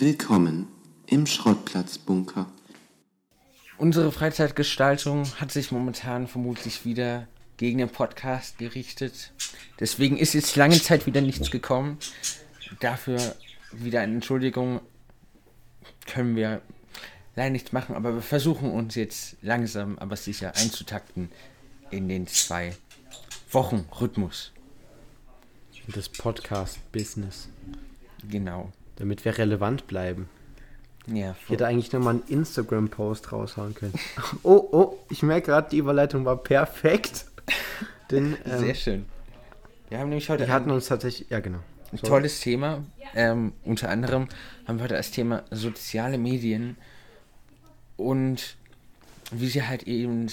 Willkommen im Schrottplatzbunker. Unsere Freizeitgestaltung hat sich momentan vermutlich wieder gegen den Podcast gerichtet. Deswegen ist jetzt lange Zeit wieder nichts gekommen. Dafür wieder eine Entschuldigung. Können wir leider nichts machen, aber wir versuchen uns jetzt langsam, aber sicher einzutakten in den zwei Wochen Rhythmus. Das Podcast-Business. Genau. Damit wir relevant bleiben. Ja, Ich hätte eigentlich nochmal einen Instagram-Post raushauen können. Oh, oh, ich merke gerade, die Überleitung war perfekt. Denn ähm, sehr schön. Wir haben nämlich heute wir hatten uns tatsächlich, ja genau. ein tolles Thema. Ähm, unter anderem haben wir heute das Thema soziale Medien und wie sie halt eben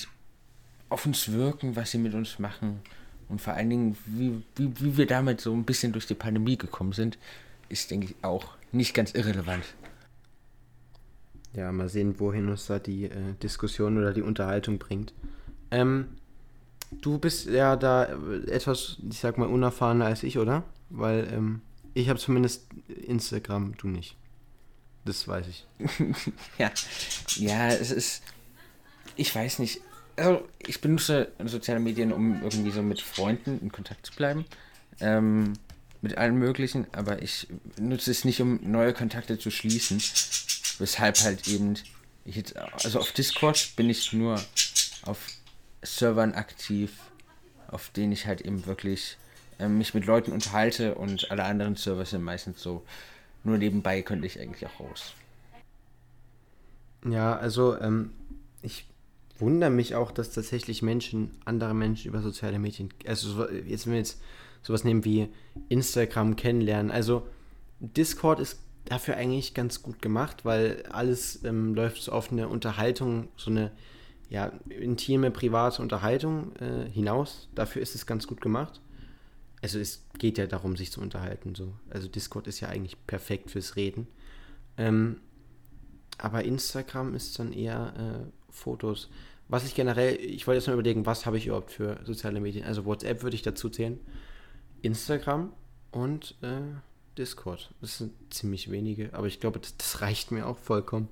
auf uns wirken, was sie mit uns machen und vor allen Dingen, wie, wie, wie wir damit so ein bisschen durch die Pandemie gekommen sind, ist, denke ich, auch nicht ganz irrelevant. Ja, mal sehen, wohin uns da die äh, Diskussion oder die Unterhaltung bringt. Ähm, du bist ja da äh, etwas, ich sag mal, unerfahrener als ich, oder? Weil ähm, ich habe zumindest Instagram, du nicht. Das weiß ich. ja, ja, es ist, ich weiß nicht. Also, ich benutze soziale Medien, um irgendwie so mit Freunden in Kontakt zu bleiben. Ähm, mit allen möglichen, aber ich nutze es nicht, um neue Kontakte zu schließen. Weshalb halt eben, ich jetzt, also auf Discord bin ich nur auf Servern aktiv, auf denen ich halt eben wirklich ähm, mich mit Leuten unterhalte und alle anderen Server sind meistens so, nur nebenbei könnte ich eigentlich auch raus. Ja, also ähm, ich wundere mich auch, dass tatsächlich Menschen, andere Menschen über soziale Medien, also so- jetzt wenn wir jetzt sowas nehmen wie Instagram kennenlernen, also Discord ist dafür eigentlich ganz gut gemacht, weil alles ähm, läuft so auf eine Unterhaltung, so eine ja, intime, private Unterhaltung äh, hinaus. Dafür ist es ganz gut gemacht. Also es geht ja darum, sich zu unterhalten. So. Also Discord ist ja eigentlich perfekt fürs Reden. Ähm, aber Instagram ist dann eher äh, Fotos. Was ich generell, ich wollte jetzt mal überlegen, was habe ich überhaupt für soziale Medien. Also WhatsApp würde ich dazu zählen. Instagram und äh, Discord. Das sind ziemlich wenige, aber ich glaube, das, das reicht mir auch vollkommen.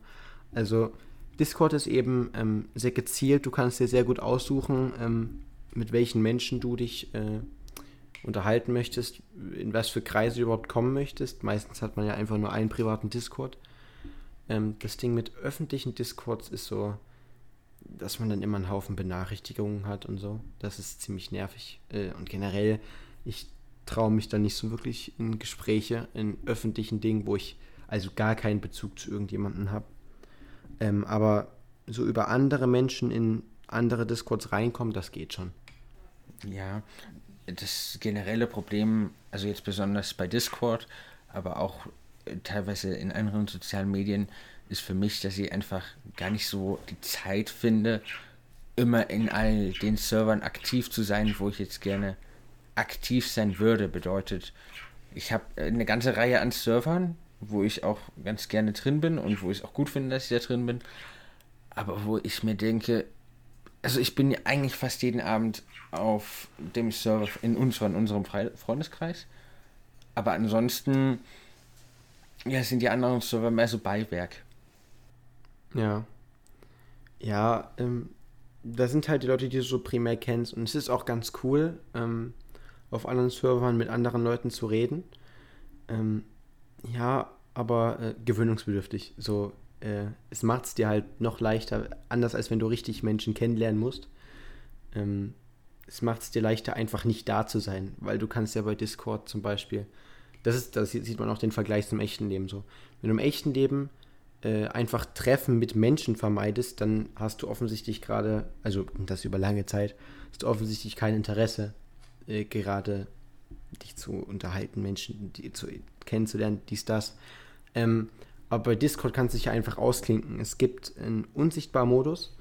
Also Discord ist eben ähm, sehr gezielt. Du kannst dir sehr gut aussuchen, ähm, mit welchen Menschen du dich äh, unterhalten möchtest, in was für Kreise du überhaupt kommen möchtest. Meistens hat man ja einfach nur einen privaten Discord. Ähm, das Ding mit öffentlichen Discords ist so, dass man dann immer einen Haufen Benachrichtigungen hat und so. Das ist ziemlich nervig. Äh, und generell, ich traue mich da nicht so wirklich in Gespräche, in öffentlichen Dingen, wo ich also gar keinen Bezug zu irgendjemandem habe. Ähm, aber so über andere Menschen in andere Discords reinkommen, das geht schon. Ja, das generelle Problem, also jetzt besonders bei Discord, aber auch äh, teilweise in anderen sozialen Medien, ist für mich, dass ich einfach gar nicht so die Zeit finde, immer in all den Servern aktiv zu sein, wo ich jetzt gerne aktiv sein würde. Bedeutet, ich habe eine ganze Reihe an Servern, wo ich auch ganz gerne drin bin und wo ich es auch gut finde, dass ich da drin bin. Aber wo ich mir denke, also ich bin ja eigentlich fast jeden Abend auf dem Server in unserem, in unserem Fre- Freundeskreis. Aber ansonsten ja, sind die anderen Server mehr so Beiwerk. Ja. Ja, ähm, da sind halt die Leute, die du so primär kennst. Und es ist auch ganz cool, ähm, auf anderen Servern mit anderen Leuten zu reden. Ähm, ja, aber äh, gewöhnungsbedürftig. So, äh, es macht es dir halt noch leichter, anders als wenn du richtig Menschen kennenlernen musst. Ähm, es macht es dir leichter, einfach nicht da zu sein, weil du kannst ja bei Discord zum Beispiel, das ist, da sieht man auch den Vergleich zum echten Leben so. Wenn du im echten Leben äh, einfach Treffen mit Menschen vermeidest, dann hast du offensichtlich gerade, also das über lange Zeit, hast du offensichtlich kein Interesse, äh, gerade dich zu unterhalten, Menschen die, zu, kennenzulernen, dies, das. Ähm, aber bei Discord kannst du dich ja einfach ausklinken. Es gibt einen unsichtbaren Modus,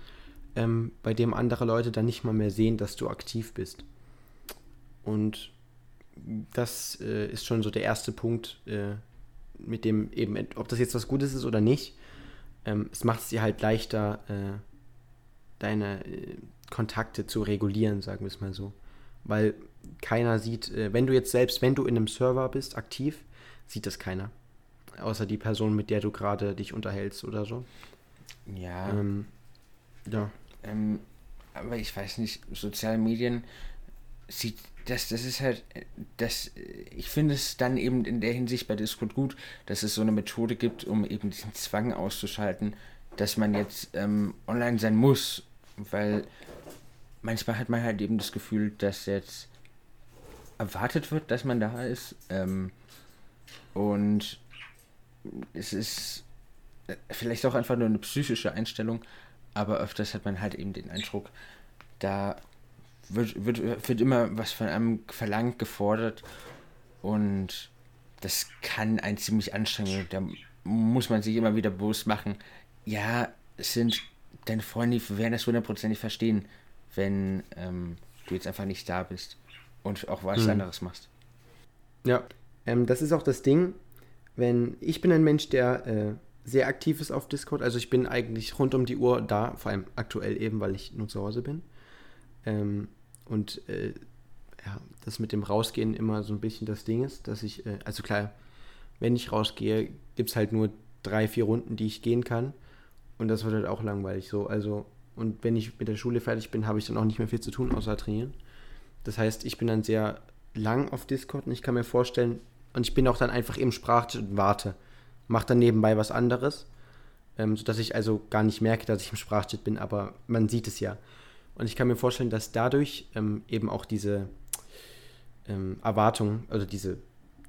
ähm, bei dem andere Leute dann nicht mal mehr sehen, dass du aktiv bist. Und das äh, ist schon so der erste Punkt, äh, mit dem eben, ob das jetzt was Gutes ist oder nicht, ähm, es macht es dir halt leichter, äh, deine äh, Kontakte zu regulieren, sagen wir es mal so. Weil keiner sieht, äh, wenn du jetzt selbst, wenn du in einem Server bist, aktiv, sieht das keiner. außer die Person, mit der du gerade dich unterhältst oder so. Ja. Ähm, ja. Ähm, aber ich weiß nicht, soziale Medien sieht das, das ist halt, das, ich finde es dann eben in der Hinsicht bei Discord gut, dass es so eine Methode gibt, um eben diesen Zwang auszuschalten, dass man jetzt ähm, online sein muss, weil manchmal hat man halt eben das Gefühl, dass jetzt erwartet wird, dass man da ist. Ähm, und es ist äh, vielleicht auch einfach nur eine psychische Einstellung, aber öfters hat man halt eben den Eindruck, da wird, wird, wird immer was von einem verlangt, gefordert und das kann ein ziemlich anstrengend. Da muss man sich immer wieder bewusst machen, ja, es sind deine Freunde, die werden das hundertprozentig verstehen, wenn ähm, du jetzt einfach nicht da bist und auch was mhm. anderes machst. Ja, ähm, das ist auch das Ding, wenn ich bin ein Mensch, der äh, sehr aktiv ist auf Discord, also ich bin eigentlich rund um die Uhr da, vor allem aktuell eben, weil ich nur zu Hause bin. Ähm, und äh, ja, das mit dem Rausgehen immer so ein bisschen das Ding ist, dass ich, äh, also klar, wenn ich rausgehe, gibt es halt nur drei, vier Runden, die ich gehen kann. Und das wird halt auch langweilig so. Also, und wenn ich mit der Schule fertig bin, habe ich dann auch nicht mehr viel zu tun, außer trainieren. Das heißt, ich bin dann sehr lang auf Discord und ich kann mir vorstellen, und ich bin auch dann einfach im Sprachchat und warte. Mache dann nebenbei was anderes, ähm, sodass ich also gar nicht merke, dass ich im Sprachchat bin, aber man sieht es ja. Und ich kann mir vorstellen, dass dadurch ähm, eben auch diese ähm, Erwartung, also diese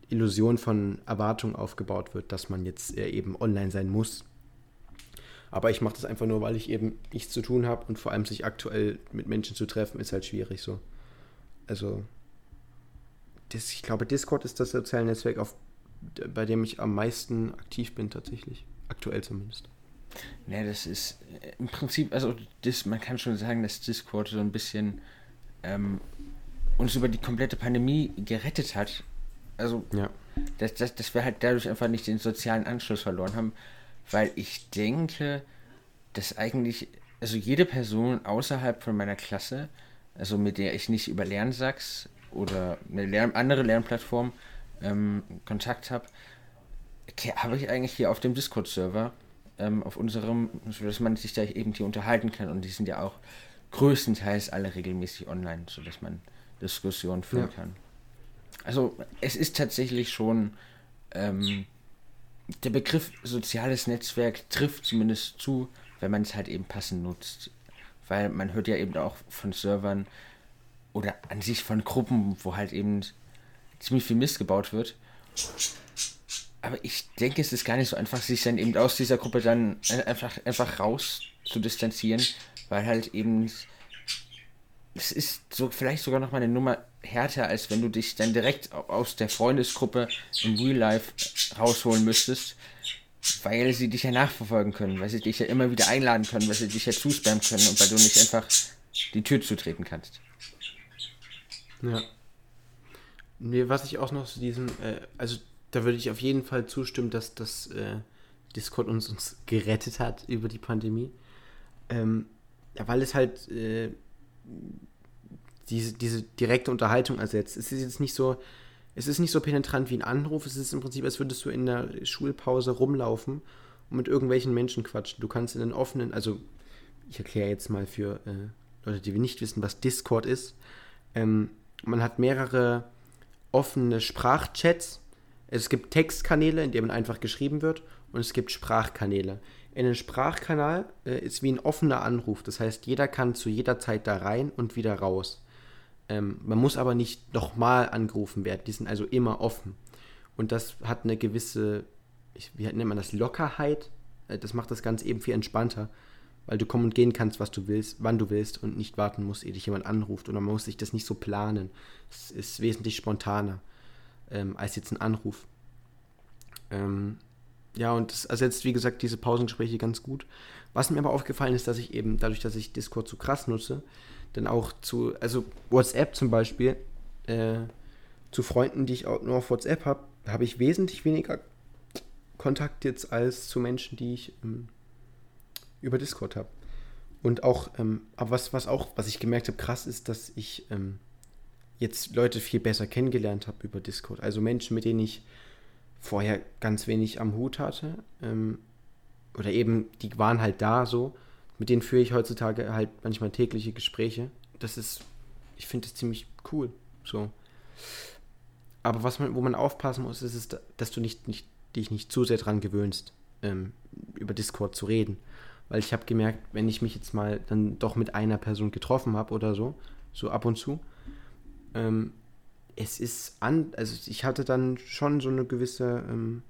Illusion von Erwartung aufgebaut wird, dass man jetzt äh, eben online sein muss. Aber ich mache das einfach nur, weil ich eben nichts zu tun habe und vor allem sich aktuell mit Menschen zu treffen, ist halt schwierig so. Also, das, ich glaube, Discord ist das soziale Netzwerk, auf, bei dem ich am meisten aktiv bin, tatsächlich. Aktuell zumindest. Ne, das ist äh, im Prinzip, also das, man kann schon sagen, dass Discord so ein bisschen ähm, uns über die komplette Pandemie gerettet hat. Also, ja. dass, dass, dass wir halt dadurch einfach nicht den sozialen Anschluss verloren haben, weil ich denke, dass eigentlich, also jede Person außerhalb von meiner Klasse, also mit der ich nicht über Lernsachs oder eine Lern andere Lernplattform ähm, Kontakt habe, habe ich eigentlich hier auf dem Discord-Server ähm, auf unserem, sodass man sich da eben hier unterhalten kann. Und die sind ja auch größtenteils alle regelmäßig online, sodass man Diskussionen führen ja. kann. Also es ist tatsächlich schon ähm, der Begriff soziales Netzwerk trifft zumindest zu, wenn man es halt eben passend nutzt. Weil man hört ja eben auch von Servern oder an sich von Gruppen, wo halt eben ziemlich viel Mist gebaut wird. Aber ich denke, es ist gar nicht so einfach, sich dann eben aus dieser Gruppe dann einfach, einfach raus zu distanzieren, weil halt eben es ist so vielleicht sogar noch mal eine Nummer härter, als wenn du dich dann direkt aus der Freundesgruppe im Real Life rausholen müsstest, weil sie dich ja nachverfolgen können, weil sie dich ja immer wieder einladen können, weil sie dich ja zuspammen können und weil du nicht einfach die Tür zutreten kannst. Ja. Nee, was ich auch noch zu diesem, äh, also da würde ich auf jeden Fall zustimmen, dass das äh, Discord uns, uns gerettet hat über die Pandemie. Ähm, ja, weil es halt äh, diese, diese direkte Unterhaltung ersetzt. Es ist jetzt nicht so, es ist nicht so penetrant wie ein Anruf. Es ist im Prinzip, als würdest du in der Schulpause rumlaufen und mit irgendwelchen Menschen quatschen. Du kannst in den offenen, also ich erkläre jetzt mal für äh, Leute, die nicht wissen, was Discord ist. Ähm, man hat mehrere offene Sprachchats es gibt Textkanäle, in denen einfach geschrieben wird, und es gibt Sprachkanäle. In den Sprachkanal äh, ist wie ein offener Anruf. Das heißt, jeder kann zu jeder Zeit da rein und wieder raus. Ähm, man muss aber nicht nochmal angerufen werden. Die sind also immer offen. Und das hat eine gewisse, ich, wie nennt man das, Lockerheit. Äh, das macht das Ganze eben viel entspannter, weil du kommen und gehen kannst, was du willst, wann du willst und nicht warten musst, ehe dich jemand anruft. Und man muss sich das nicht so planen. Es ist wesentlich spontaner ähm, als jetzt ein Anruf. Ähm, ja, und das ersetzt, wie gesagt, diese Pausengespräche ganz gut. Was mir aber aufgefallen ist, dass ich eben, dadurch, dass ich Discord zu krass nutze, dann auch zu, also WhatsApp zum Beispiel, äh, zu Freunden, die ich auch nur auf WhatsApp habe, habe ich wesentlich weniger Kontakt jetzt als zu Menschen, die ich ähm, über Discord habe. Und auch, ähm, aber was, was auch, was ich gemerkt habe, krass ist, dass ich ähm, jetzt Leute viel besser kennengelernt habe über Discord. Also Menschen, mit denen ich vorher ganz wenig am Hut hatte. Ähm, oder eben, die waren halt da so. Mit denen führe ich heutzutage halt manchmal tägliche Gespräche. Das ist, ich finde das ziemlich cool. So. Aber was man, wo man aufpassen muss, ist, ist dass du nicht, nicht, dich nicht zu sehr dran gewöhnst, ähm, über Discord zu reden. Weil ich habe gemerkt, wenn ich mich jetzt mal dann doch mit einer Person getroffen habe oder so, so ab und zu, ähm, es ist an, also ich hatte dann schon so eine gewisse, ähm,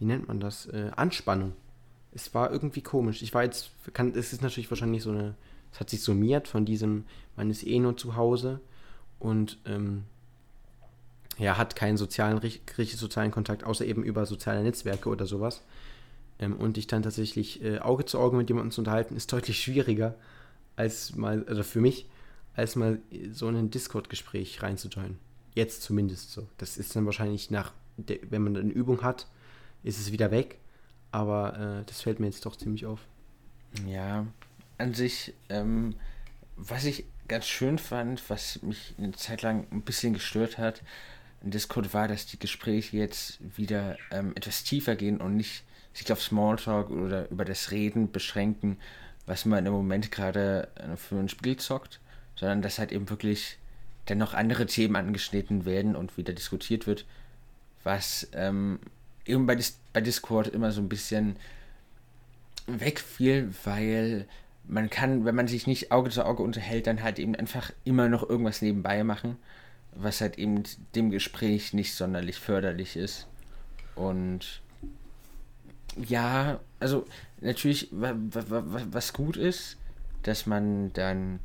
wie nennt man das, äh, Anspannung. Es war irgendwie komisch. Ich war jetzt, kann, es ist natürlich wahrscheinlich so eine, es hat sich summiert von diesem, man ist eh nur zu Hause und ähm, ja, hat keinen sozialen, richtig sozialen Kontakt, außer eben über soziale Netzwerke oder sowas. Ähm, und dich dann tatsächlich äh, Auge zu Auge mit jemandem zu unterhalten, ist deutlich schwieriger als mal, also für mich, als mal so in ein Discord-Gespräch reinzujoinen. Jetzt zumindest so. Das ist dann wahrscheinlich nach, wenn man eine Übung hat, ist es wieder weg. Aber äh, das fällt mir jetzt doch ziemlich auf. Ja, an sich, ähm, was ich ganz schön fand, was mich eine Zeit lang ein bisschen gestört hat, in Discord war, dass die Gespräche jetzt wieder ähm, etwas tiefer gehen und nicht sich auf Smalltalk oder über das Reden beschränken, was man im Moment gerade äh, für ein Spiel zockt, sondern dass halt eben wirklich dann noch andere Themen angeschnitten werden und wieder diskutiert wird, was ähm, bei, Dis bei Discord immer so ein bisschen wegfiel, weil man kann, wenn man sich nicht Auge zu Auge unterhält, dann halt eben einfach immer noch irgendwas nebenbei machen, was halt eben dem Gespräch nicht sonderlich förderlich ist. Und ja, also natürlich, was gut ist, dass man dann,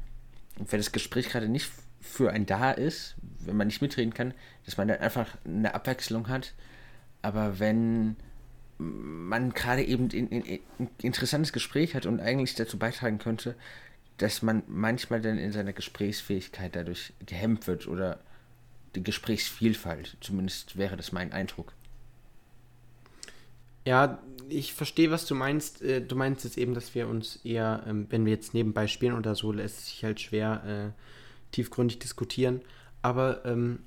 wenn das Gespräch gerade nicht für einen da ist, wenn man nicht mitreden kann, dass man dann einfach eine Abwechslung hat. Aber wenn man gerade eben ein, interessantes Gespräch hat und eigentlich dazu beitragen könnte, dass man manchmal dann in seiner Gesprächsfähigkeit dadurch gehemmt wird oder die Gesprächsvielfalt. Zumindest wäre das mein Eindruck. Ja, ich verstehe, was du meinst. Äh, du meinst jetzt eben, dass wir uns eher, ähm, wenn wir jetzt nebenbei spielen oder so, lässt sich halt schwer äh, tiefgründig diskutieren. Aber ähm,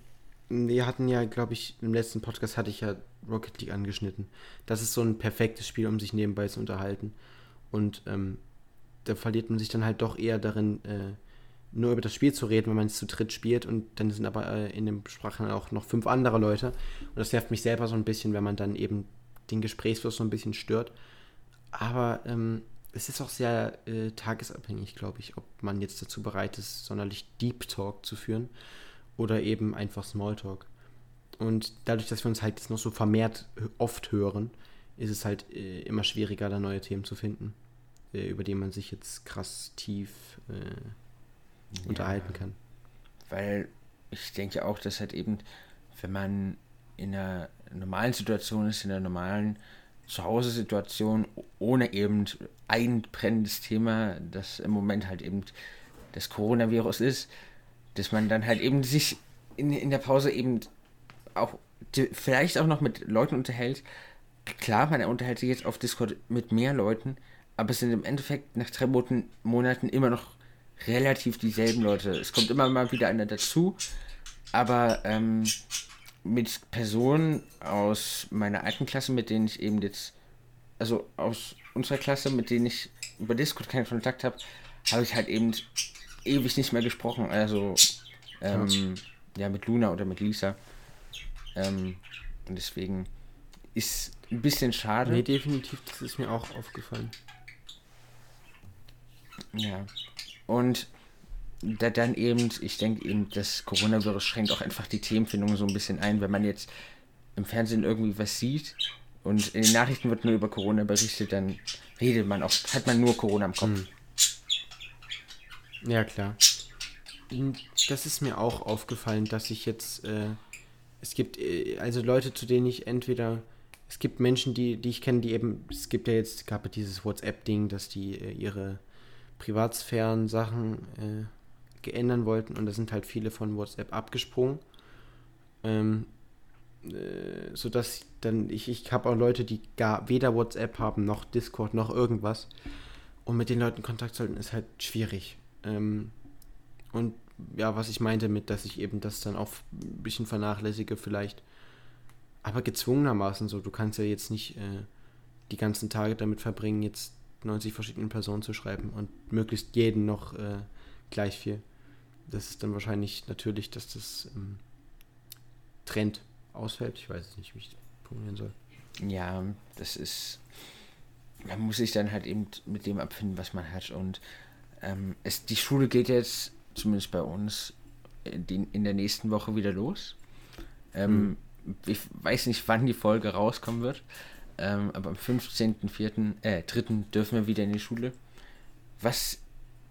wir hatten ja, glaube ich, im letzten Podcast hatte ich ja Rocket League angeschnitten. Das ist so ein perfektes Spiel, um sich nebenbei zu unterhalten. Und ähm, da verliert man sich dann halt doch eher darin, äh, nur über das Spiel zu reden, wenn man es zu dritt spielt. Und dann sind aber äh, in dem Sprachen auch noch fünf andere Leute. Und das nervt mich selber so ein bisschen, wenn man dann eben den Gesprächsfluss so ein bisschen stört. Aber ähm, es ist auch sehr äh, tagesabhängig, glaube ich, ob man jetzt dazu bereit ist, sonderlich Deep Talk zu führen oder eben einfach Smalltalk. Und dadurch, dass wir uns halt jetzt noch so vermehrt oft hören, ist es halt äh, immer schwieriger, da neue Themen zu finden, äh, über die man sich jetzt krass tief äh, unterhalten ja, kann. Weil ich denke auch, dass halt eben, wenn man in einer normalen Situation ist, in einer normalen Zuhause-Situation, ohne eben ein brennendes Thema, das im Moment halt eben das Coronavirus ist, dass man dann halt eben sich in, in der Pause eben auch vielleicht auch noch mit Leuten unterhält. Klar, man unterhält sich jetzt auf Discord mit mehr Leuten, aber es sind im Endeffekt nach drei Monaten immer noch relativ dieselben Leute. Es kommt immer mal wieder einer dazu, aber ähm, mit Personen aus meiner alten Klasse, mit denen ich eben jetzt, also aus unserer Klasse, mit denen ich über Discord keinen Kontakt habe, habe ich halt eben ewig nicht mehr gesprochen. Also, ähm, ja, mit Luna oder mit Lisa. Ähm, und deswegen ist ein bisschen schade. Nee, definitiv, das ist mir auch aufgefallen. Ja. Und da dann eben, ich denke eben, das Coronavirus schränkt auch einfach die Themenfindung so ein bisschen ein, wenn man jetzt im Fernsehen irgendwie was sieht und in den Nachrichten wird nur über Corona berichtet, dann redet man auch, hat man nur Corona im Kopf. Hm. Ja, klar. Das ist mir auch aufgefallen, dass ich jetzt, äh, es gibt äh, also Leute, zu denen ich entweder, es gibt Menschen, die, die ich kenne, die eben, es gibt ja jetzt, gab ja dieses WhatsApp-Ding, dass die äh, ihre Privatsphären-Sachen äh, geändern wollten und da sind halt viele von WhatsApp abgesprungen. Ähm, äh, sodass dann, ich, ich habe auch Leute, die gar weder WhatsApp haben, noch Discord, noch irgendwas. Und mit den Leuten Kontakt zu halten, ist halt schwierig. Ähm, und ja, was ich meinte mit, dass ich eben das dann auch ein bisschen vernachlässige, vielleicht aber gezwungenermaßen so. Du kannst ja jetzt nicht äh, die ganzen Tage damit verbringen, jetzt 90 verschiedenen Personen zu schreiben und möglichst jeden noch äh, gleich viel. Das ist dann wahrscheinlich natürlich, dass das ähm, Trend ausfällt. Ich weiß nicht, wie ich das formulieren soll. Ja, das ist. Man muss sich dann halt eben mit dem abfinden, was man hat. Und ähm, es, die Schule geht jetzt, zumindest bei uns, in, in der nächsten Woche wieder los. Ähm, hm. Ich weiß nicht, wann die Folge rauskommen wird. Ähm, aber am 15.04., äh, 3. dürfen wir wieder in die Schule. Was,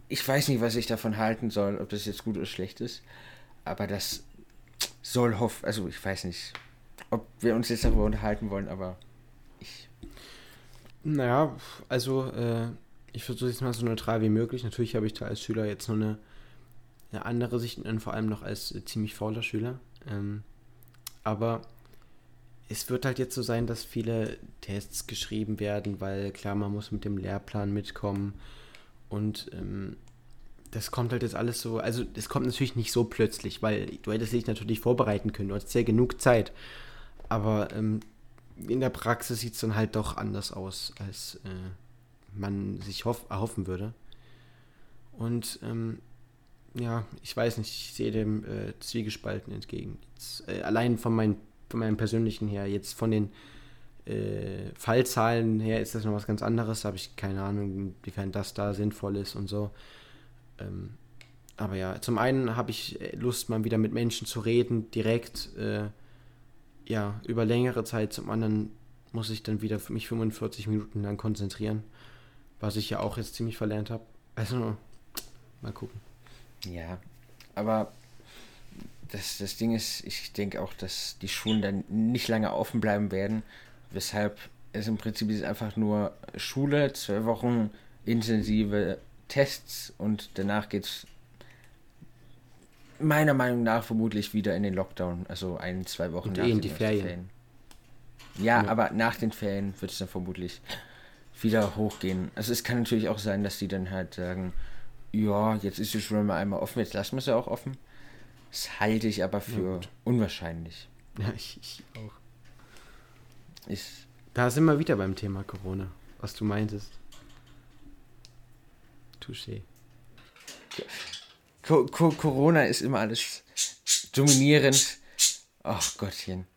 ich weiß nicht, was ich davon halten soll, ob das jetzt gut oder schlecht ist. Aber das soll hoffen, also ich weiß nicht, ob wir uns jetzt darüber unterhalten wollen, aber ich. Naja, also äh, ich versuche es mal so neutral wie möglich. Natürlich habe ich da als Schüler jetzt nur eine, eine andere Sicht und vor allem noch als äh, ziemlich fauler Schüler. Ähm, aber es wird halt jetzt so sein, dass viele Tests geschrieben werden, weil klar, man muss mit dem Lehrplan mitkommen und ähm, das kommt halt jetzt alles so, also es kommt natürlich nicht so plötzlich, weil du hättest dich natürlich vorbereiten können, du hattest ja genug Zeit, aber ähm, in der Praxis sieht es dann halt doch anders aus, als äh, man sich hoff, erhoffen würde. Und ähm, ja, ich weiß nicht, ich sehe dem äh, Zwiegespalten entgegen. Jetzt, äh, allein von meinen von meinem persönlichen her. Jetzt von den äh, Fallzahlen her ist das noch was ganz anderes. habe ich keine Ahnung, inwiefern das da sinnvoll ist und so. Ähm, aber ja, zum einen habe ich Lust, mal wieder mit Menschen zu reden, direkt, äh, ja, über längere Zeit. Zum anderen muss ich dann wieder für mich 45 Minuten lang konzentrieren, was ich ja auch jetzt ziemlich verlernt habe. Also, mal gucken. Ja, aber das, das Ding ist, ich denke auch, dass die Schulen dann nicht lange offen bleiben werden, weshalb es im Prinzip ist einfach nur Schule, zwei Wochen intensive Tests und danach geht es meiner Meinung nach vermutlich wieder in den Lockdown, also ein, zwei Wochen und nach eh in die Ferien. Ferien. Ja, ja, aber nach den Ferien wird es dann vermutlich wieder hochgehen. Also es kann natürlich auch sein, dass die dann halt sagen, ja, jetzt ist die mal einmal offen, jetzt lassen wir sie auch offen. Das halte ich aber für ja, unwahrscheinlich. Ja, ich, ich auch. Ich, da sind wir wieder beim Thema Corona, was du meintest. Touché. Co Co Corona ist immer alles dominierend. Ach Gottchen.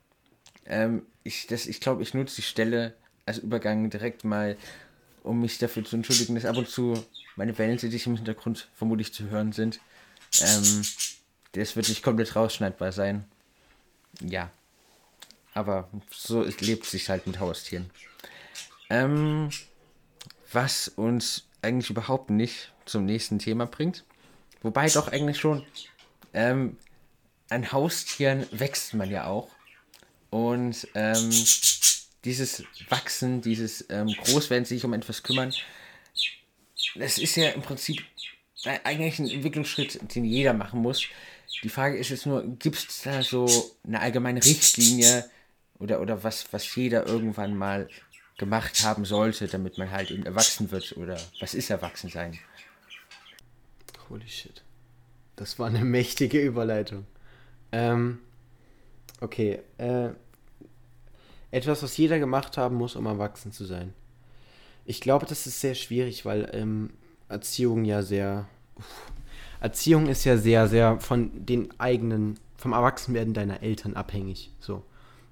Ähm, ich ich glaube, ich nutze die Stelle als Übergang direkt mal, um mich dafür zu entschuldigen, dass ab und zu meine Wellen, die im Hintergrund vermutlich zu hören sind. Ähm, das wird nicht komplett rausschneidbar sein. Ja. Aber so lebt sich halt mit Haustieren. Ähm, was uns eigentlich überhaupt nicht zum nächsten Thema bringt. Wobei doch eigentlich schon. Ähm, an Haustieren wächst man ja auch. Und ähm, dieses Wachsen, dieses ähm, Großwerden, sich um etwas kümmern, das ist ja im Prinzip eigentlich ein Entwicklungsschritt, den jeder machen muss. Die Frage ist jetzt nur, gibt es da so eine allgemeine Richtlinie oder, oder was, was jeder irgendwann mal gemacht haben sollte, damit man halt eben erwachsen wird? Oder was ist Erwachsensein? Holy shit. Das war eine mächtige Überleitung. Ähm, okay. Äh, etwas, was jeder gemacht haben muss, um erwachsen zu sein. Ich glaube, das ist sehr schwierig, weil ähm, Erziehung ja sehr. Uff, Erziehung ist ja sehr, sehr von den eigenen, vom Erwachsenwerden deiner Eltern abhängig. So.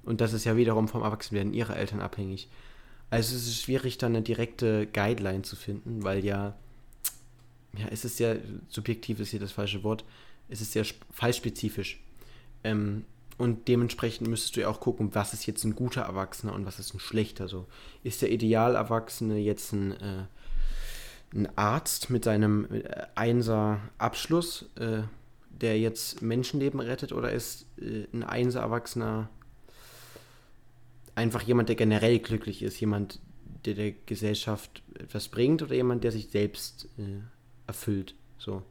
Und das ist ja wiederum vom Erwachsenwerden ihrer Eltern abhängig. Also es ist schwierig, da eine direkte Guideline zu finden, weil ja, ja, es ist ja, subjektiv ist hier das falsche Wort, es ist sehr fallspezifisch. Ähm, und dementsprechend müsstest du ja auch gucken, was ist jetzt ein guter Erwachsener und was ist ein schlechter. So, ist der Idealerwachsene jetzt ein äh, ein Arzt mit seinem äh, Einser-Abschluss, äh, der jetzt Menschenleben rettet, oder ist äh, ein Einser-Erwachsener einfach jemand, der generell glücklich ist, jemand, der der Gesellschaft etwas bringt, oder jemand, der sich selbst äh, erfüllt? So.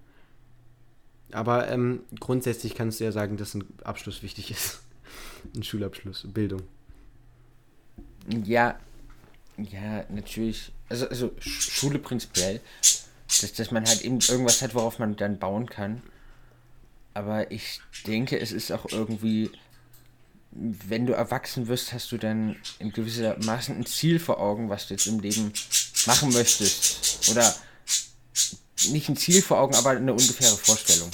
Aber ähm, grundsätzlich kannst du ja sagen, dass ein Abschluss wichtig ist. ein Schulabschluss, Bildung. Ja, ja, natürlich. Also, also Schule prinzipiell. Dass, dass man halt eben irgendwas hat, worauf man dann bauen kann. Aber ich denke, es ist auch irgendwie wenn du erwachsen wirst, hast du dann in gewisser Maßen ein Ziel vor Augen, was du jetzt im Leben machen möchtest. Oder nicht ein Ziel vor Augen, aber eine ungefähre Vorstellung.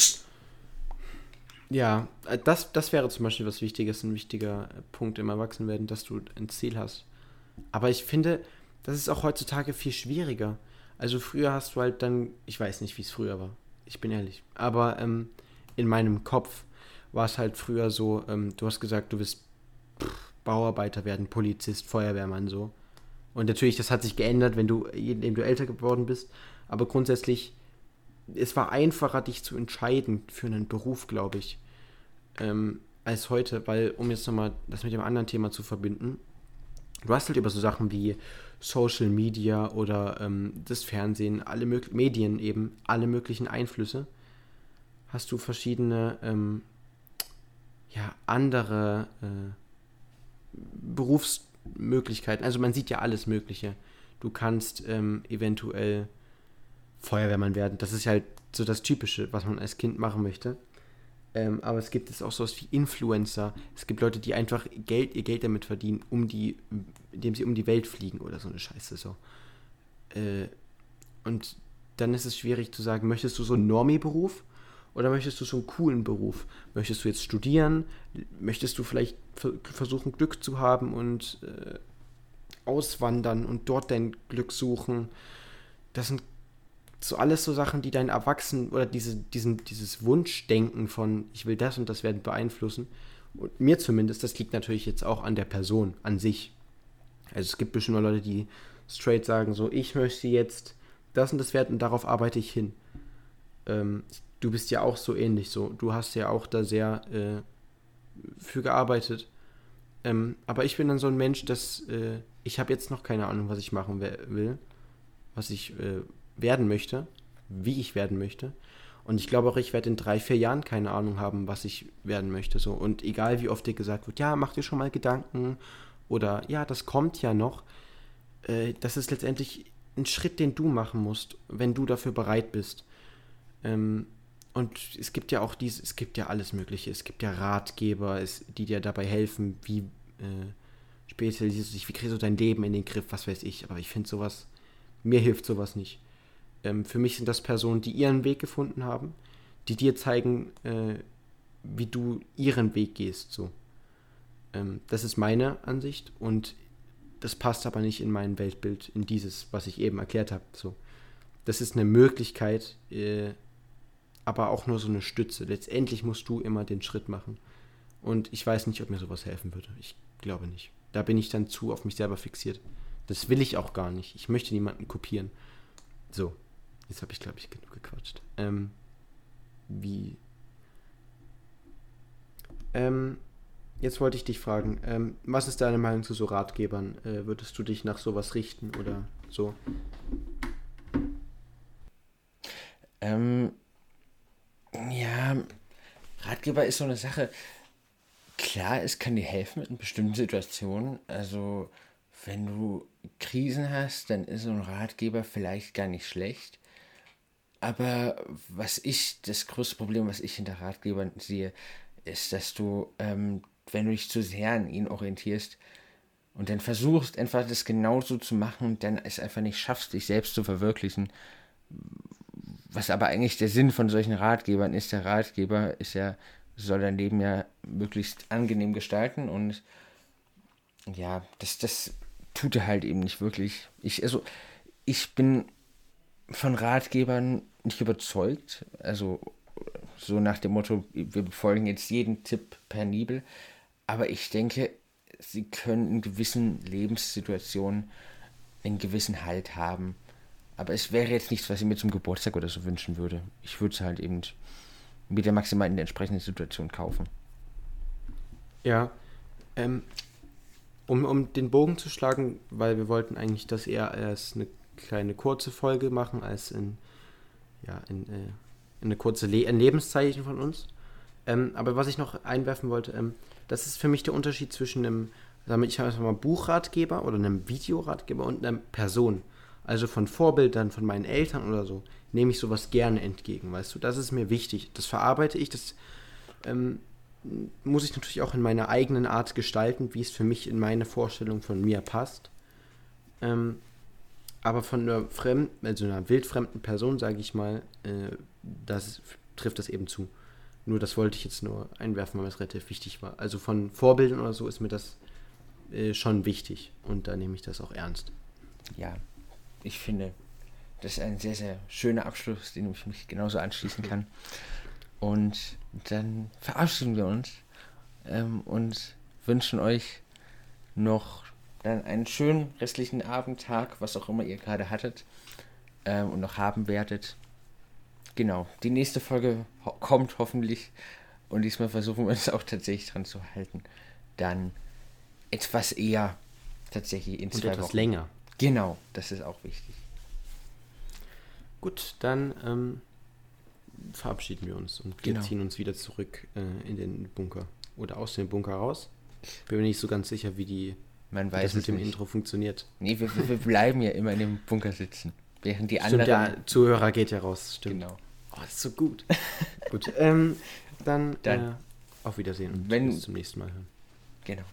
Ja, äh, das, das wäre zum Beispiel was Wichtiges, ein wichtiger Punkt im Erwachsenwerden, dass du ein Ziel hast. Aber ich finde, das ist auch heutzutage viel schwieriger. Also früher hast du halt dann, ich weiß nicht, wie es früher war, ich bin ehrlich, aber ähm, in meinem Kopf war es halt früher so, ähm, du hast gesagt, du willst Bauarbeiter werden, Polizist, Feuerwehrmann so. Und natürlich, das hat sich geändert, wenn du, indem du älter geworden bist. Aber grundsätzlich, es war einfacher, dich zu entscheiden für einen Beruf, glaube ich, ähm, als heute, weil, um jetzt nochmal das mit dem anderen Thema zu verbinden, du hast halt über so Sachen wie Social Media oder ähm, das Fernsehen, alle möglichen Medien eben, alle möglichen Einflüsse, hast du verschiedene, ähm, ja, andere äh, Berufsmöglichkeiten. Also man sieht ja alles Mögliche. Du kannst ähm, eventuell Feuerwehrmann werden. Das ist halt so das Typische, was man als Kind machen möchte. Ähm, aber es gibt es auch sowas wie Influencer. Es gibt Leute, die einfach Geld, ihr Geld damit verdienen, um die, indem sie um die Welt fliegen oder so eine Scheiße so. Äh, und dann ist es schwierig zu sagen, möchtest du so einen Normie-Beruf oder möchtest du so einen coolen Beruf? Möchtest du jetzt studieren? Möchtest du vielleicht versuchen, Glück zu haben und äh, auswandern und dort dein Glück suchen? Das sind so alles so Sachen, die dein Erwachsenen oder diese, diesen, dieses Wunschdenken von ich will das und das werden beeinflussen. Und mir zumindest, das liegt natürlich jetzt auch an der Person, an sich. Also es gibt bestimmt Leute, die straight sagen, so ich möchte jetzt das und das werden und darauf arbeite ich hin. Ähm, du bist ja auch so ähnlich so. Du hast ja auch da sehr äh, für gearbeitet. Ähm, aber ich bin dann so ein Mensch, dass äh, ich habe jetzt noch keine Ahnung, was ich machen will, was ich äh, werden möchte, wie ich werden möchte. Und ich glaube auch, ich werde in drei, vier Jahren keine Ahnung haben, was ich werden möchte. So. Und egal wie oft dir gesagt wird, ja, mach dir schon mal Gedanken oder ja, das kommt ja noch, äh, das ist letztendlich ein Schritt, den du machen musst, wenn du dafür bereit bist. Ähm, und es gibt ja auch dies, es gibt ja alles Mögliche. Es gibt ja Ratgeber, es, die dir dabei helfen, wie äh, spezialisierst du dich, wie kriegst du dein Leben in den Griff, was weiß ich. Aber ich finde sowas, mir hilft sowas nicht. Ähm, für mich sind das Personen, die ihren Weg gefunden haben, die dir zeigen, äh, wie du ihren Weg gehst. So. Ähm, das ist meine Ansicht und das passt aber nicht in mein Weltbild, in dieses, was ich eben erklärt habe. So. Das ist eine Möglichkeit, äh, aber auch nur so eine Stütze. Letztendlich musst du immer den Schritt machen. Und ich weiß nicht, ob mir sowas helfen würde. Ich glaube nicht. Da bin ich dann zu auf mich selber fixiert. Das will ich auch gar nicht. Ich möchte niemanden kopieren. So. Jetzt habe ich, glaube ich, genug gequatscht. Ähm, wie. Ähm, jetzt wollte ich dich fragen, ähm, was ist deine Meinung zu so Ratgebern? Äh, würdest du dich nach sowas richten oder so? Ähm, ja, Ratgeber ist so eine Sache. Klar, es kann dir helfen in bestimmten Situationen. Also, wenn du Krisen hast, dann ist so ein Ratgeber vielleicht gar nicht schlecht. Aber was ich, das größte Problem, was ich hinter Ratgebern sehe, ist, dass du, ähm, wenn du dich zu sehr an ihnen orientierst und dann versuchst, einfach das genauso zu machen und dann es einfach nicht schaffst, dich selbst zu verwirklichen, was aber eigentlich der Sinn von solchen Ratgebern ist, der Ratgeber ist ja, soll dein Leben ja möglichst angenehm gestalten und ja, das, das tut er halt eben nicht wirklich. Ich, also, ich bin von Ratgebern nicht überzeugt. Also so nach dem Motto, wir befolgen jetzt jeden Tipp per Nibel. Aber ich denke, sie können in gewissen Lebenssituationen einen gewissen Halt haben. Aber es wäre jetzt nichts, was ich mir zum Geburtstag oder so wünschen würde. Ich würde es halt eben mit der maximal in der entsprechenden Situation kaufen. Ja, ähm, um, um den Bogen zu schlagen, weil wir wollten eigentlich das eher als eine kleine kurze Folge machen, als in ja, in, äh, in eine kurze Le ein Lebenszeichen von uns. Ähm, aber was ich noch einwerfen wollte, ähm, das ist für mich der Unterschied zwischen einem, wir, ich einfach mal Buchratgeber oder einem Videoratgeber und einer Person. Also von Vorbildern, von meinen Eltern oder so, nehme ich sowas gerne entgegen, weißt du? Das ist mir wichtig. Das verarbeite ich, das ähm, muss ich natürlich auch in meiner eigenen Art gestalten, wie es für mich in meine Vorstellung von mir passt. Ähm, aber von einer fremden, also einer wildfremden Person, sage ich mal, äh, das trifft das eben zu. Nur das wollte ich jetzt nur einwerfen, weil es relativ wichtig war. Also von Vorbildern oder so ist mir das äh, schon wichtig und da nehme ich das auch ernst. Ja, ich finde, das ist ein sehr, sehr schöner Abschluss, den ich mich genauso anschließen kann. Und dann verabschieden wir uns ähm, und wünschen euch noch dann einen schönen restlichen Abend, Tag, was auch immer ihr gerade hattet ähm, und noch haben werdet. Genau, die nächste Folge ho kommt hoffentlich und diesmal versuchen wir uns auch tatsächlich dran zu halten. Dann etwas eher tatsächlich in Und zwei etwas Wochen. länger. Genau, das ist auch wichtig. Gut, dann ähm, verabschieden wir uns und wir Genau. ziehen uns wieder zurück äh, in den Bunker oder aus dem Bunker raus. Bin mir nicht so ganz sicher, wie, die, Man weiß das mit dem nicht. Intro funktioniert. Nee, wir, wir wir bleiben ja immer in dem Bunker sitzen. Während die Stimmt, anderen. der Zuhörer geht ja raus. Stimmt. Genau. Oh, das ist so gut. gut, ähm, dann, Dann. Äh, auf Wiedersehen und Wenn- bis zum nächsten Mal hören. Genau.